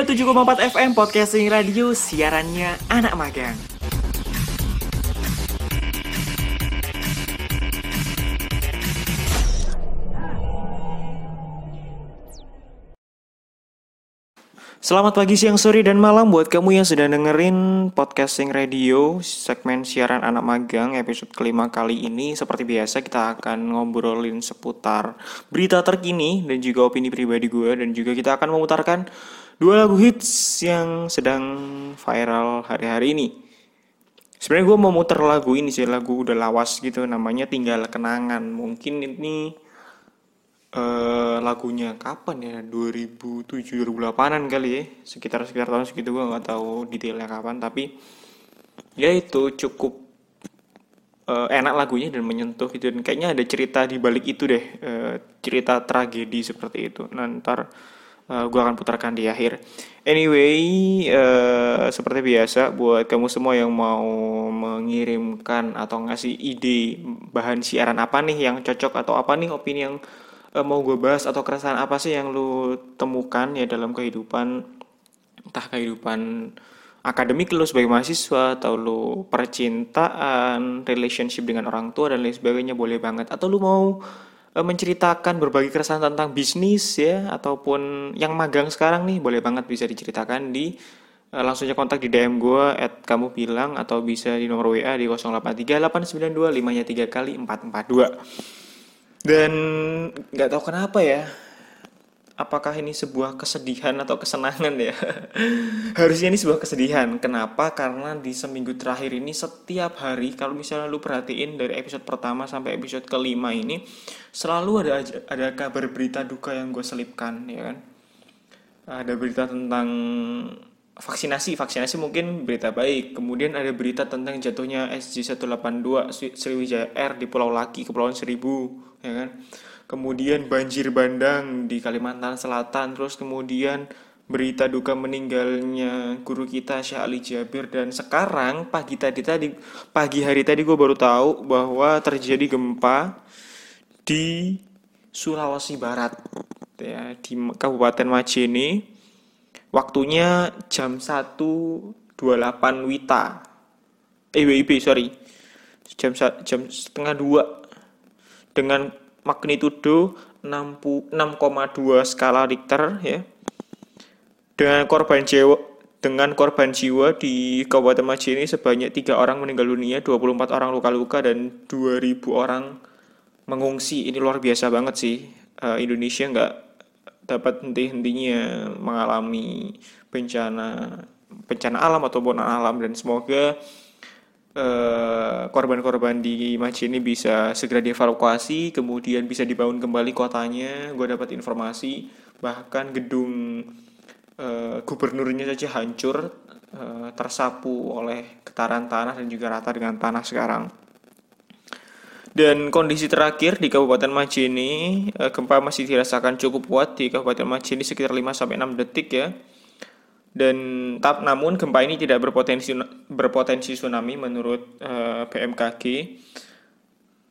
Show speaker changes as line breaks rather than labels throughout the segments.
102.7,4 FM Podcasting Radio Siarannya anak magang Selamat pagi, siang, sore, dan malam buat kamu yang sudah dengerin podcasting radio segmen siaran anak magang episode kelima kali ini. Seperti biasa kita akan ngobrolin seputar berita terkini dan juga opini pribadi gue dan juga kita akan memutarkan dua lagu hits yang sedang viral hari-hari ini. Sebenarnya gue mau muter lagu ini sih lagu udah lawas gitu namanya Tinggal Kenangan. Mungkin ini uh, lagunya kapan ya 2007 2008an kali ya sekitar sekitar tahun segitu gue nggak tahu detailnya kapan tapi ya itu cukup uh, enak lagunya dan menyentuh gitu dan kayaknya ada cerita di balik itu deh uh, cerita tragedi seperti itu nanti uh, gue akan putarkan di akhir. Anyway uh, seperti biasa buat kamu semua yang mau mengirimkan atau ngasih ide bahan siaran apa nih yang cocok atau apa nih opini yang uh, mau gue bahas atau keresahan apa sih yang lu temukan ya dalam kehidupan entah kehidupan akademik lu sebagai mahasiswa atau lu percintaan, relationship dengan orang tua dan lain sebagainya boleh banget. Atau lu mau menceritakan berbagi keresahan tentang bisnis ya ataupun yang magang sekarang nih boleh banget bisa diceritakan di uh, langsung aja kontak di DM gue at kamu bilang atau bisa di nomor WA di 083 892 5 3 kali 442 dan nggak tahu kenapa ya apakah ini sebuah kesedihan atau kesenangan ya? Harusnya ini sebuah kesedihan. Kenapa? Karena di seminggu terakhir ini setiap hari kalau misalnya lu perhatiin dari episode pertama sampai episode kelima ini selalu ada ada kabar berita duka yang gue selipkan ya kan? Ada berita tentang vaksinasi. Vaksinasi mungkin berita baik. Kemudian ada berita tentang jatuhnya SJ 182 Sriwijaya Air di Pulau Laki Kepulauan Seribu ya kan kemudian banjir bandang di Kalimantan Selatan terus kemudian berita duka meninggalnya guru kita Syekh Ali Jabir. Dan sekarang pagi tadi tadi pagi hari tadi gue baru tahu bahwa terjadi gempa di Sulawesi Barat ya di Kabupaten Majene. Waktunya jam 1.28 Wita. Eh WIB sorry. Jam jam setengah dua dengan magnitudo 6,2 skala Richter ya. Dengan korban jiwa dengan korban jiwa di Kabupaten Majene sebanyak tiga orang meninggal dunia, 24 orang luka-luka dan 2000 orang mengungsi. Ini luar biasa banget sih. Uh, Indonesia nggak dapat henti-hentinya mengalami bencana bencana alam atau ataupun alam dan semoga Eh, korban-korban uh, di Maci ini bisa segera dievakuasi, kemudian bisa dibangun kembali kotanya. Gue dapat informasi bahkan gedung uh, gubernurnya saja hancur, uh, tersapu oleh getaran tanah dan juga rata dengan tanah sekarang. Dan kondisi terakhir di Kabupaten Majene, gempa masih dirasakan cukup kuat di Kabupaten Majene sekitar 5 sampai 6 detik ya dan tap namun gempa ini tidak berpotensi berpotensi tsunami menurut uh, BMKG.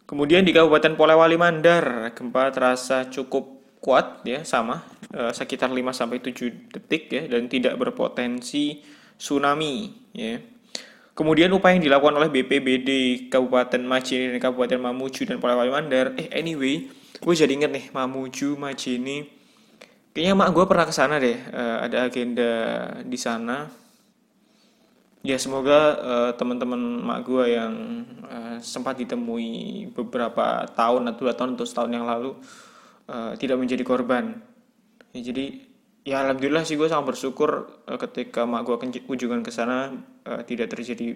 Kemudian di Kabupaten Polewali Mandar gempa terasa cukup kuat ya sama uh, sekitar 5 sampai 7 detik ya dan tidak berpotensi tsunami ya. Kemudian upaya yang dilakukan oleh BPBD Kabupaten Majene dan Kabupaten Mamuju dan Polewali Mandar eh anyway gue jadi inget nih Mamuju Majene Kayaknya mak gue pernah ke sana deh, uh, ada agenda di sana. Ya semoga uh, teman-teman mak gue yang uh, sempat ditemui beberapa tahun atau dua tahun atau setahun yang lalu uh, tidak menjadi korban. Ya, jadi ya alhamdulillah sih gue sangat bersyukur uh, ketika mak gue kunjungan ke sana uh, tidak terjadi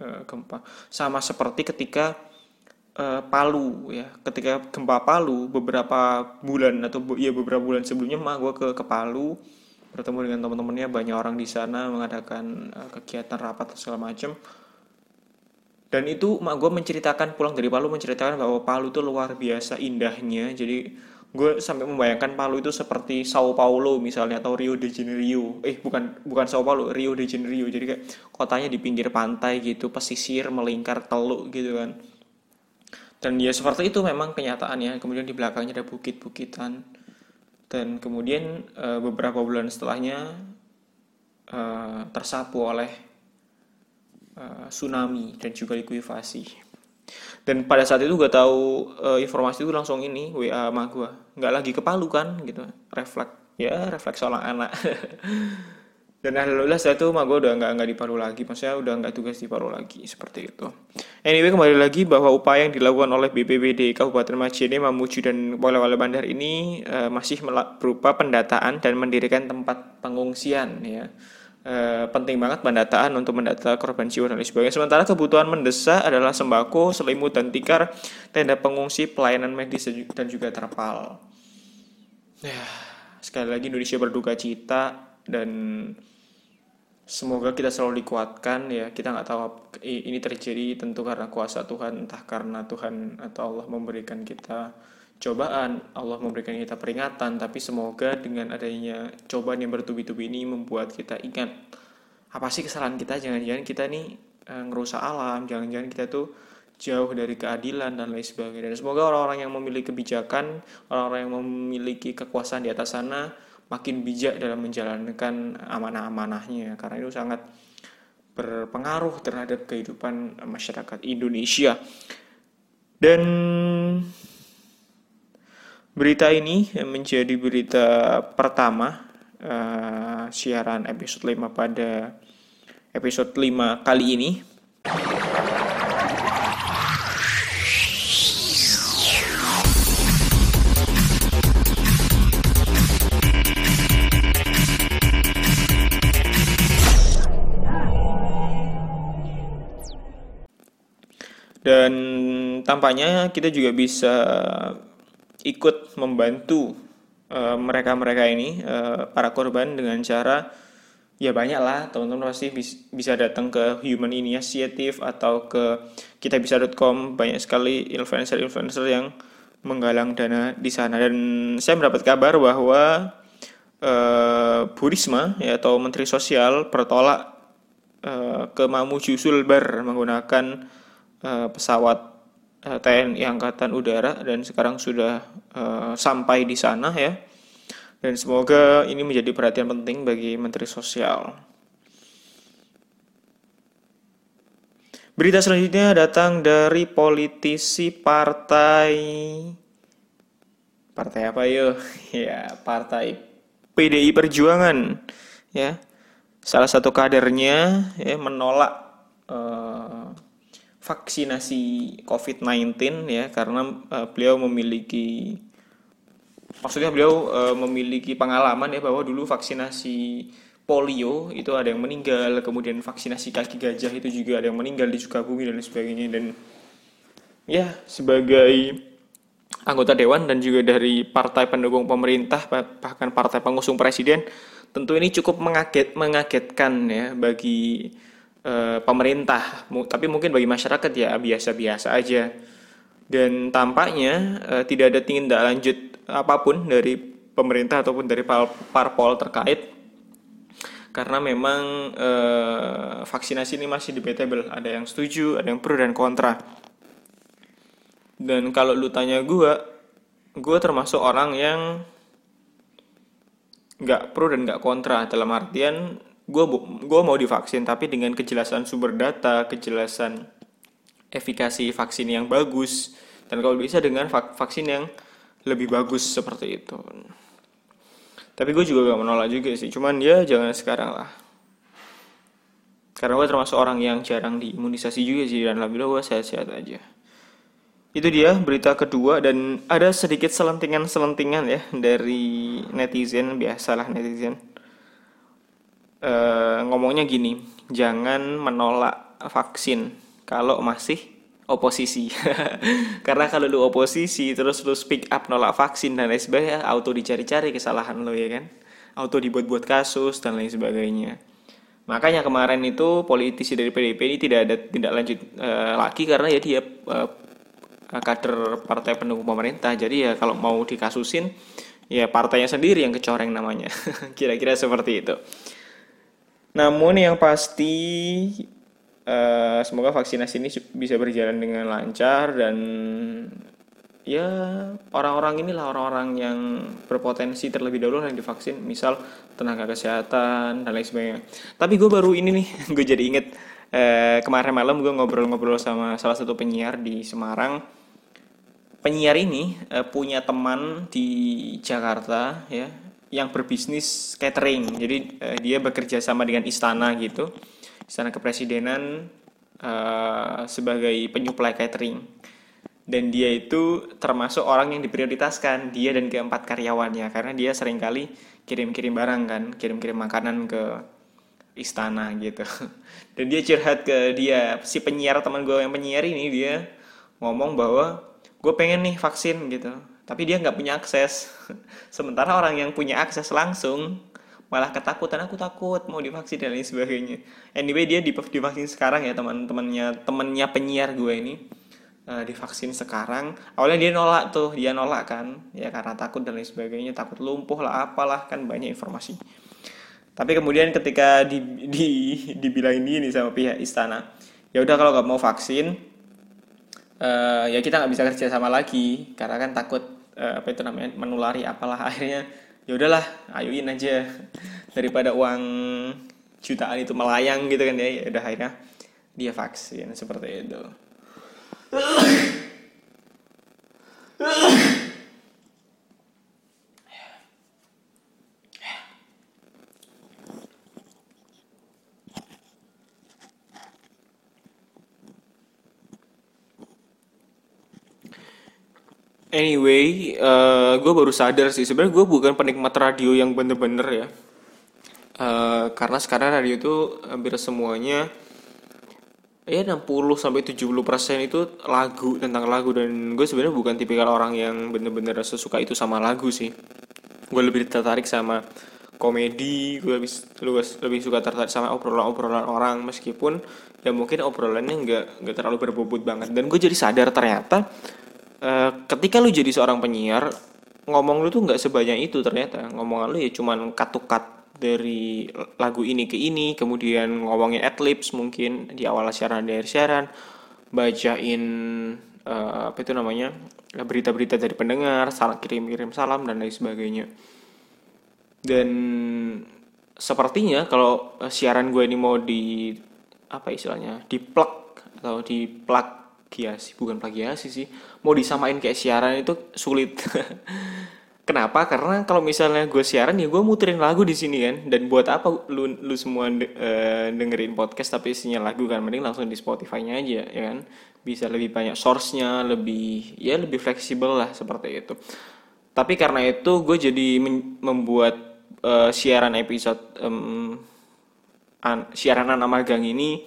uh, gempa. Sama seperti ketika uh, Palu ya. Ketika gempa Palu beberapa bulan atau ya beberapa bulan sebelumnya mah gue ke ke Palu bertemu dengan teman-temannya banyak orang di sana mengadakan uh, kegiatan rapat segala macam dan itu mak gue menceritakan pulang dari Palu menceritakan bahwa Palu itu luar biasa indahnya. Jadi gue sampai membayangkan Palu itu seperti Sao Paulo misalnya atau Rio de Janeiro. Eh bukan bukan Sao Paulo Rio de Janeiro. Jadi kayak kotanya di pinggir pantai gitu pesisir melingkar teluk gitu kan dan ya seperti itu memang kenyataannya kemudian di belakangnya ada bukit-bukitan dan kemudian e, beberapa bulan setelahnya uh, tersapu oleh uh, tsunami dan juga likuifasi. Dan pada saat itu gue tahu uh, informasi itu langsung ini WA sama gue, nggak lagi kepalu kan gitu, refleks ya refleks seorang anak. dan alhamdulillah saya tuh mah gue udah nggak nggak di Palu lagi. Maksudnya udah nggak tugas di Palu lagi seperti itu. Anyway kembali lagi bahwa upaya yang dilakukan oleh BPBD Kabupaten Majene Mamuju dan Wale-Wale Bandar ini uh, masih berupa pendataan dan mendirikan tempat pengungsian ya. Uh, penting banget pendataan untuk mendata korban jiwa dan lain sebagainya. Sementara kebutuhan mendesak adalah sembako selimut dan tikar tenda pengungsi pelayanan medis dan juga terpal. Ya sekali lagi Indonesia berduka cita dan semoga kita selalu dikuatkan ya. Kita nggak tahu ini terjadi tentu karena kuasa Tuhan entah karena Tuhan atau Allah memberikan kita cobaan Allah memberikan kita peringatan tapi semoga dengan adanya cobaan yang bertubi-tubi ini membuat kita ingat apa sih kesalahan kita. Jangan-jangan kita nih e, ngerusak alam jangan-jangan kita tuh jauh dari keadilan dan lain sebagainya. Dan semoga orang-orang yang memiliki kebijakan orang-orang yang memiliki kekuasaan di atas sana makin bijak dalam menjalankan amanah-amanahnya karena itu sangat berpengaruh terhadap kehidupan masyarakat Indonesia. Dan berita ini menjadi berita pertama uh, siaran episode 5 pada episode 5 kali ini. Dan tampaknya kita juga bisa ikut membantu eh, mereka-mereka uh, ini uh, para korban dengan cara ya banyak lah teman-teman pasti bisa datang ke Human Initiative atau ke kitabisa.com banyak sekali influencer-influencer yang menggalang dana di sana. Dan saya mendapat kabar bahwa uh, Bu Risma ya atau Menteri Sosial bertolak uh, ke Mamuju Sulbar menggunakan uh, pesawat eh, TNI Angkatan Udara dan sekarang sudah uh, sampai di sana ya. Dan semoga ini menjadi perhatian penting bagi Menteri Sosial. Berita selanjutnya datang dari politisi partai Partai apa yo? ya, partai PDI Perjuangan ya. Salah satu kadernya ya menolak uh, vaksinasi COVID-19 ya karena uh, beliau memiliki maksudnya beliau uh, memiliki pengalaman ya bahwa dulu vaksinasi polio itu ada yang meninggal kemudian vaksinasi kaki gajah itu juga ada yang meninggal di Sukabumi dan sebagainya. Dan ya sebagai anggota dewan dan juga dari partai pendukung pemerintah bahkan partai pengusung presiden tentu ini cukup mengaget mengagetkan ya bagi Eh, pemerintah, tapi mungkin bagi masyarakat ya biasa-biasa aja. Dan tampaknya uh, tidak ada tindak lanjut apa pun dari pemerintah ataupun dari parpol terkait karena memang uh, vaksinasi ini masih debatable, ada yang setuju, ada yang pro dan kontra. Dan kalau lu tanya gue, gue termasuk orang yang nggak pro dan nggak kontra dalam artian gue gue mau divaksin tapi dengan kejelasan sumber data kejelasan efikasi vaksin yang bagus dan kalau bisa dengan vaksin yang lebih bagus seperti itu. Tapi gue juga gak menolak juga sih cuman ya jangan sekarang lah. Karena gue termasuk orang yang jarang diimunisasi juga sih dan alhamdulillah gue sehat-sehat aja. Itu dia berita kedua dan ada sedikit selentingan-selentingan ya dari netizen biasalah netizen uh, ngomongnya gini, jangan menolak vaksin kalau masih oposisi. Karena kalau lu oposisi terus lu speak up nolak vaksin dan lain sebagainya, auto dicari-cari kesalahan lu ya kan. Auto dibuat-buat kasus dan lain sebagainya. Makanya kemarin itu politisi dari PDIP ini tidak ada tidak lanjut uh, lagi karena ya dia uh, kader partai pendukung pemerintah. Jadi ya kalau mau dikasusin ya partainya sendiri yang kecoreng namanya. Kira-kira seperti itu. Namun yang pasti uh, semoga vaksinasi ini bisa berjalan dengan lancar dan ya orang-orang inilah orang-orang yang berpotensi terlebih dahulu yang divaksin misal tenaga kesehatan dan lain sebagainya. Tapi gue baru ini nih gue jadi inget eh, kemarin malam gue ngobrol-ngobrol sama salah satu penyiar di Semarang. Penyiar ini eh, punya teman di Jakarta ya yang berbisnis catering. Jadi eh, dia bekerja sama dengan istana gitu istana kepresidenan uh, sebagai penyuplai catering. Dan dia itu termasuk orang yang diprioritaskan dia dan keempat karyawannya. Karena dia sering kali kirim-kirim barang kan kirim-kirim makanan ke istana gitu. Dan dia curhat ke dia si penyiar teman gue yang penyiar ini dia ngomong bahwa gue pengen nih vaksin gitu tapi dia nggak punya akses. Sementara orang yang punya akses langsung malah ketakutan. Aku takut mau divaksin dan lain sebagainya. Anyway dia divaksin sekarang ya teman-temannya temannya penyiar gue ini. Uh, divaksin sekarang. Awalnya dia nolak tuh dia nolak kan. Ya karena takut dan lain sebagainya. Takut lumpuh lah apalah kan banyak informasi. Tapi kemudian ketika di, di dibilang ini sama pihak istana ya udah kalau nggak mau vaksin uh, ya kita nggak bisa kerja sama lagi. Karena kan takut uh, apa itu namanya menulari apalah akhirnya ya udahlah ayuin aja. Daripada uang jutaan itu melayang gitu kan ya, ya udah akhirnya dia vaksin seperti itu Anyway, uh, gue baru sadar sih sebenarnya gue bukan penikmat radio yang bener-bener ya. Uh, karena sekarang radio itu hampir semuanya ya 60 sampai 70 persen itu lagu tentang lagu dan gue sebenarnya bukan tipikal orang yang bener-bener sesuka itu sama lagu sih. Gue lebih tertarik sama komedi, gue lebih lebih, lebih suka tertarik sama obrolan-obrolan orang meskipun ya mungkin obrolannya nggak nggak terlalu berbobot banget dan gue jadi sadar ternyata uh, ketika lu jadi seorang penyiar ngomong lu tuh nggak sebanyak itu ternyata. Ngomongan lu ya cuman cut dari lagu ini ke ini kemudian ngomongin adlibs mungkin di awal siaran dari siaran bacain uh, apa itu namanya berita-berita dari pendengar salah kirim-kirim salam dan lain sebagainya. Dan sepertinya kalau siaran gue ini mau di apa istilahnya di plug atau di plug plagiasi bukan plagiasi sih. Mau disamain kayak siaran itu sulit. Kenapa? Karena kalau misalnya gue siaran ya gue muterin lagu di sini kan. Dan buat apa lu lu semua de, uh, dengerin podcast tapi isinya lagu kan? Mending langsung di Spotify-nya aja ya kan? Bisa lebih banyak source-nya lebih ya lebih fleksibel lah seperti itu. Tapi karena itu gue jadi membuat uh, siaran episode um, an siaran anak magang ini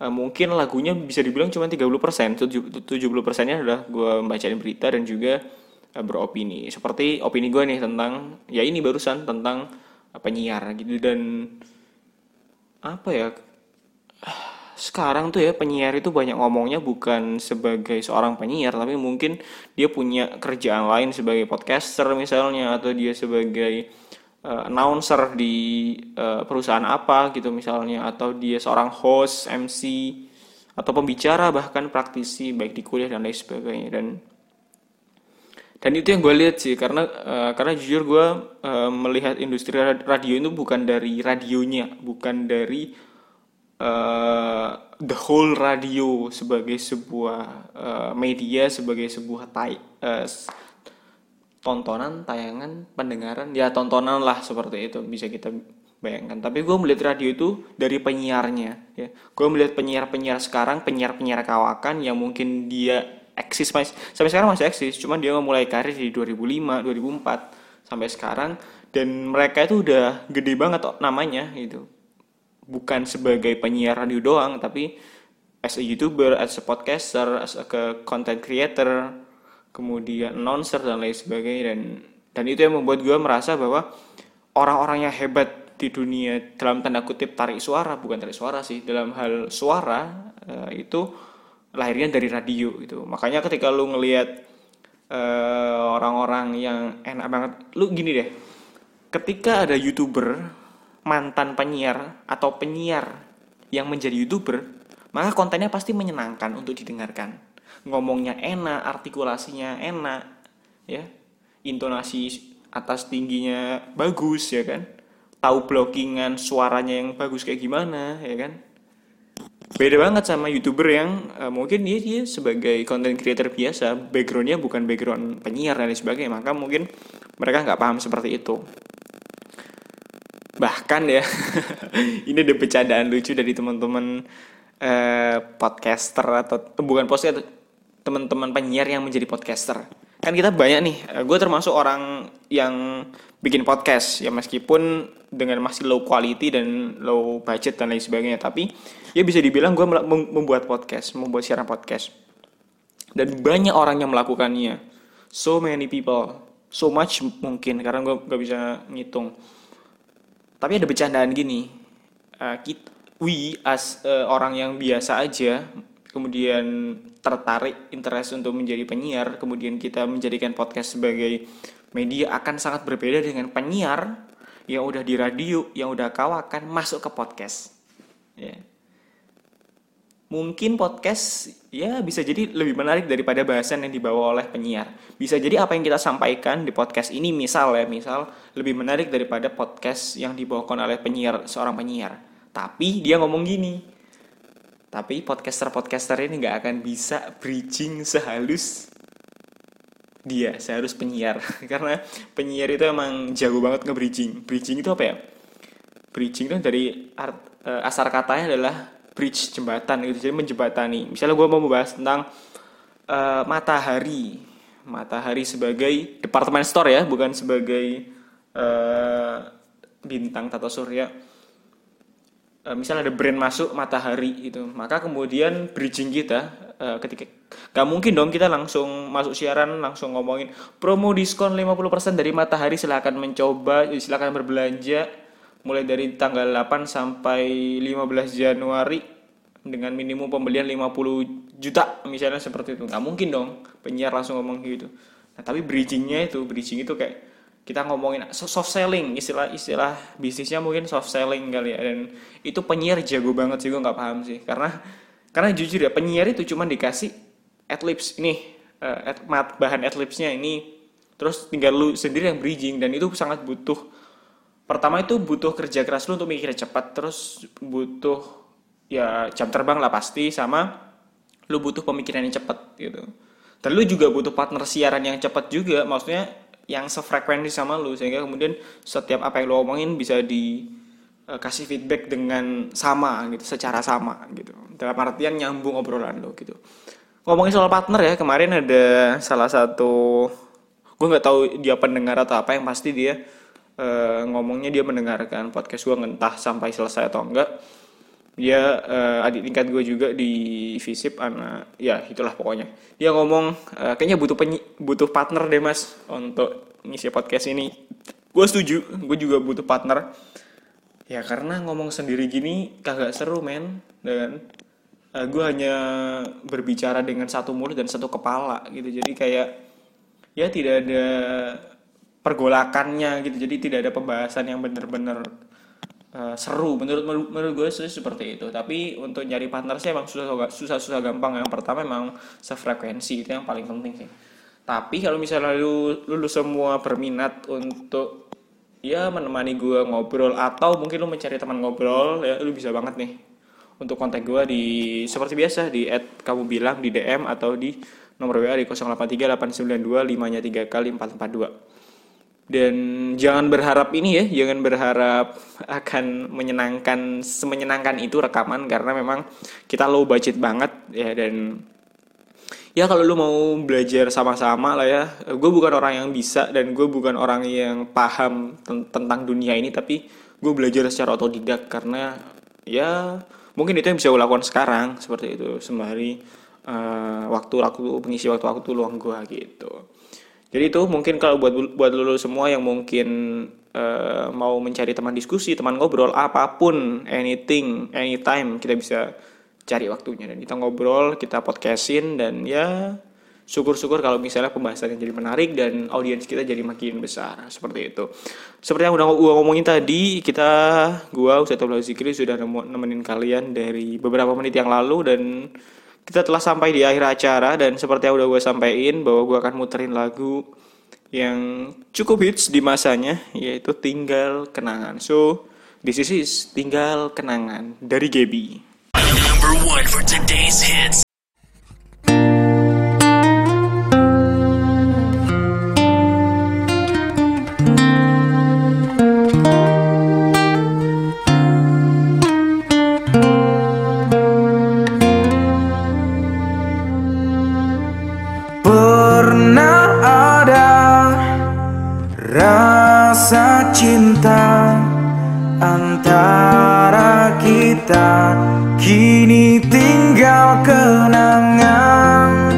uh, mungkin lagunya bisa dibilang cuma 30%, 70 persennya adalah gue bacain berita dan juga uh, beropini. Seperti opini gue nih tentang ya ini barusan tentang uh, penyiar gitu dan apa ya sekarang tuh ya penyiar itu banyak ngomongnya bukan sebagai seorang penyiar tapi mungkin dia punya kerjaan lain sebagai podcaster misalnya atau dia sebagai uh, announcer di uh, perusahaan apa gitu misalnya atau dia seorang host MC atau pembicara bahkan praktisi baik di kuliah dan lain sebagainya. Dan dan itu yang gue lihat sih karena uh, karena jujur gue uh, melihat industri radio itu bukan dari radionya bukan dari uh, the whole radio sebagai sebuah uh, media sebagai sebuah tai, uh, tontonan, tayangan, pendengaran, ya tontonan lah seperti itu bisa kita bayangkan. Tapi gue melihat radio itu dari penyiarnya, ya. Gue melihat penyiar-penyiar sekarang, penyiar-penyiar kawakan yang mungkin dia eksis sampai sekarang masih eksis, cuman dia mulai karir di 2005, 2004 sampai sekarang dan mereka itu udah gede banget namanya gitu. Bukan sebagai penyiar radio doang, tapi as a youtuber, as a podcaster, as a content creator, kemudian announcer dan lain sebagainya. Dan dan itu yang membuat gue merasa bahwa orang-orang yang hebat di dunia dalam tanda kutip tarik suara bukan tarik suara sih dalam hal suara uh, itu lahirnya dari radio gitu. Makanya ketika lu ngelihat uh, orang-orang yang enak banget lu gini deh. Ketika ada youtuber mantan penyiar atau penyiar yang menjadi youtuber maka kontennya pasti menyenangkan untuk didengarkan ngomongnya enak artikulasinya enak ya. Intonasi atas tingginya bagus ya kan. Tahu blockingan suaranya yang bagus kayak gimana ya kan. Beda banget sama youtuber yang uh, mungkin dia dia sebagai content creator biasa backgroundnya bukan background penyiar dan lain sebagainya maka mungkin mereka nggak paham seperti itu. Bahkan ya ini ada bercandaan lucu dari teman-teman uh, podcaster atau bukan podcaster teman-teman penyiar yang menjadi podcaster. Kan kita banyak nih. Eh, gue termasuk orang yang bikin podcast. Ya meskipun dengan masih low quality dan low budget dan lain sebagainya. Tapi ya bisa dibilang gue membuat podcast membuat siaran podcast. Dan banyak orang yang melakukannya. So many people. So much mungkin. Karena gue gak bisa ngitung. Tapi ada bercandaan gini. Uh, eh, kita, we as uh, orang yang biasa aja kemudian tertarik interest untuk menjadi penyiar kemudian kita menjadikan podcast sebagai media akan sangat berbeda dengan penyiar yang udah di radio yang udah kawakan masuk ke podcast ya mungkin podcast ya bisa jadi lebih menarik daripada bahasan yang dibawa oleh penyiar. Bisa jadi apa yang kita sampaikan di podcast ini misal ya, misal lebih menarik daripada podcast yang dibawakan oleh penyiar seorang penyiar. Tapi dia ngomong gini, tapi podcaster-podcaster ini nggak akan bisa bridging sehalus dia, seharus penyiar. Karena penyiar itu emang jago banget nge-bridging. Bridging itu apa ya? Bridging itu dari art, uh, asal katanya adalah bridge jembatan gitu. Jadi menjembatani. Misalnya gue mau membahas tentang uh, matahari. Matahari sebagai departemen store ya, bukan sebagai uh, bintang tata surya uh, misalnya ada brand masuk matahari itu maka kemudian bridging kita uh, ketika gak mungkin dong kita langsung masuk siaran langsung ngomongin promo diskon 50% dari matahari silahkan mencoba silahkan berbelanja. Mulai dari tanggal 8 sampai 15 Januari dengan minimum pembelian 50 juta misalnya seperti itu. Nggak mungkin dong penyiar langsung ngomong gitu. Nah tapi bridgingnya itu bridging itu kayak kita ngomongin soft selling istilah istilah bisnisnya mungkin soft selling kali ya. Dan itu penyiar jago banget sih gue nggak paham sih. Karena karena jujur ya penyiar itu cuma dikasih adlibs ini uh, bahan adlibsnya ini. Terus tinggal lu sendiri yang bridging dan itu sangat butuh. Pertama itu butuh kerja keras lu untuk mikirnya cepat terus butuh ya jam terbang lah pasti sama lu butuh pemikiran yang cepat gitu. Dan lu juga butuh partner siaran yang cepat juga maksudnya yang sefrekuensi sama lu sehingga kemudian setiap apa yang lu omongin bisa dikasih uh, feedback dengan sama gitu secara sama gitu. Dalam artian nyambung obrolan lo gitu. Ngomongin soal partner ya kemarin ada salah satu gue nggak tahu dia pendengar atau apa yang pasti dia uh, ngomongnya dia mendengarkan podcast gue entah sampai selesai atau enggak dia uh, adik tingkat gue juga di visip anak ya itulah pokoknya. Dia ngomong uh, kayaknya butuh penyi, butuh partner deh mas untuk ngisi podcast ini. Gue setuju gue juga butuh partner. Ya karena ngomong sendiri gini kagak seru men. Dan uh, gue hanya berbicara dengan satu mulut dan satu kepala gitu. Jadi kayak ya tidak ada pergolakannya gitu. Jadi tidak ada pembahasan yang benar-benar uh, seru. Menurut menurut gue sih seperti itu. Tapi untuk nyari partner sih emang susah susah susah gampang. Yang pertama emang sefrekuensi itu yang paling penting sih. Tapi kalau misalnya lu lu, semua berminat untuk ya menemani gue ngobrol atau mungkin lu mencari teman ngobrol ya lu bisa banget nih. Untuk kontak gue di seperti biasa di at kamu bilang di DM atau di nomor WA di 083 892 5 3 kali 442 dan jangan berharap ini ya jangan berharap akan menyenangkan semenyenangkan itu rekaman karena memang kita low budget banget ya dan ya kalau lu mau belajar sama-sama lah ya gue bukan orang yang bisa dan gue bukan orang yang paham tentang dunia ini tapi gue belajar secara otodidak karena ya mungkin itu yang bisa gue lakukan sekarang seperti itu sembari uh, waktu waktu pengisi waktu waktu luang gue gitu jadi itu mungkin kalau buat buat lulu semua yang mungkin uh, mau mencari teman diskusi, teman ngobrol apa pun, anything, anytime kita bisa cari waktunya dan kita ngobrol, kita podcastin dan ya syukur-syukur kalau misalnya pembahasannya jadi menarik dan audiens kita jadi makin besar seperti itu. Seperti yang udah gua ngomongin tadi, kita gua Ustaz Abdul Zikri sudah nemenin kalian dari beberapa menit yang lalu dan kita telah sampai di akhir acara dan seperti yang udah gue sampaikan bahwa gue akan muterin lagu yang cukup hits di masanya yaitu Tinggal Kenangan. So, this is Tinggal Kenangan dari Gaby.
Kini tinggal kenangan.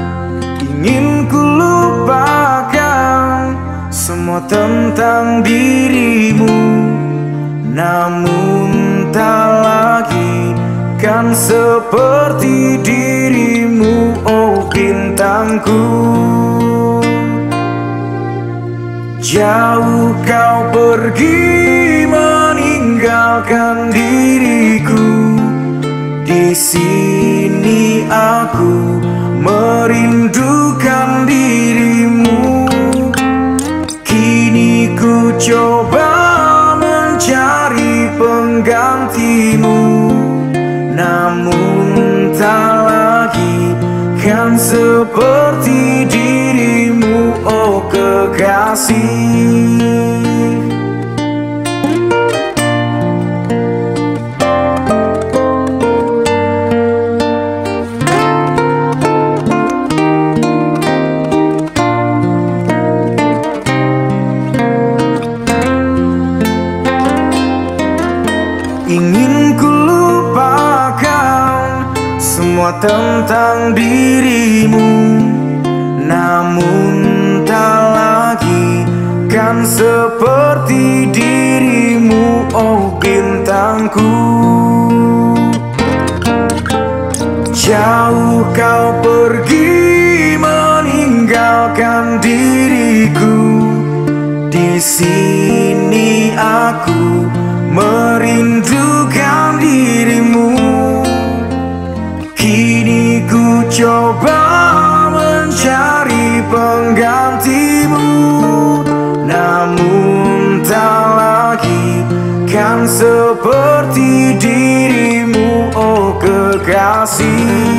Ingin ku lupakan Semua tentang dirimu. Namun tak lagi Kan seperti dirimu. Oh bintangku. Jauh kau pergi meninggalkan diriku Di sini aku merindukan dirimu. Kini ku coba mencari penggantimu. Namun tak lagi kan seperti dirimu. Oh kekasih sini aku merindukan dirimu. Kini ku coba mencari penggantimu. Namun tak lagi kan seperti dirimu. Oh kekasih.